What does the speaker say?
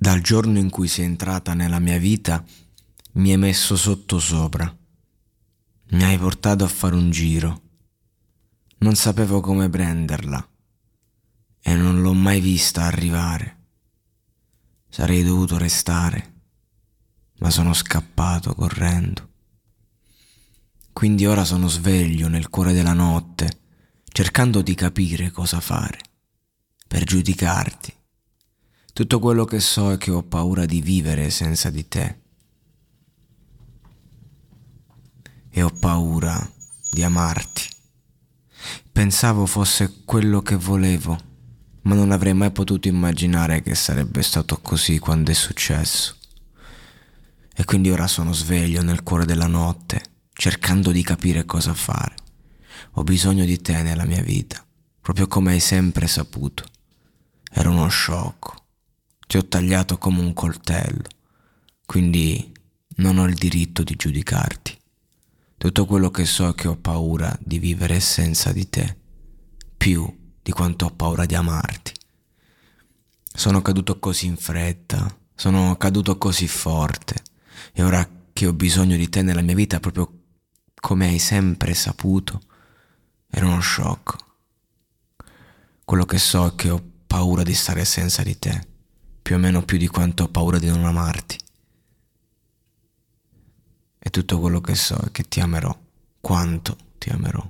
Dal giorno in cui sei entrata nella mia vita, mi hai messo sotto sopra. Mi hai portato a fare un giro. Non sapevo come prenderla e non l'ho mai vista arrivare. Sarei dovuto restare, ma sono scappato correndo. Quindi ora sono sveglio nel cuore della notte, cercando di capire cosa fare, per giudicarti tutto quello che so è che ho paura di vivere senza di te. E ho paura di amarti. Pensavo fosse quello che volevo, ma non avrei mai potuto immaginare che sarebbe stato così quando è successo. E quindi ora sono sveglio nel cuore della notte, cercando di capire cosa fare. Ho bisogno di te nella mia vita, proprio come hai sempre saputo. Era uno sciocco ti ho tagliato come un coltello, quindi non ho il diritto di giudicarti. Tutto quello che so è che ho paura di vivere senza di te, più di quanto ho paura di amarti. Sono caduto così in fretta, sono caduto così forte e ora che ho bisogno di te nella mia vita proprio come hai sempre saputo, era uno shock. Quello che so è che ho paura di stare senza di te più o meno più di quanto ho paura di non amarti. E tutto quello che so è che ti amerò, quanto ti amerò.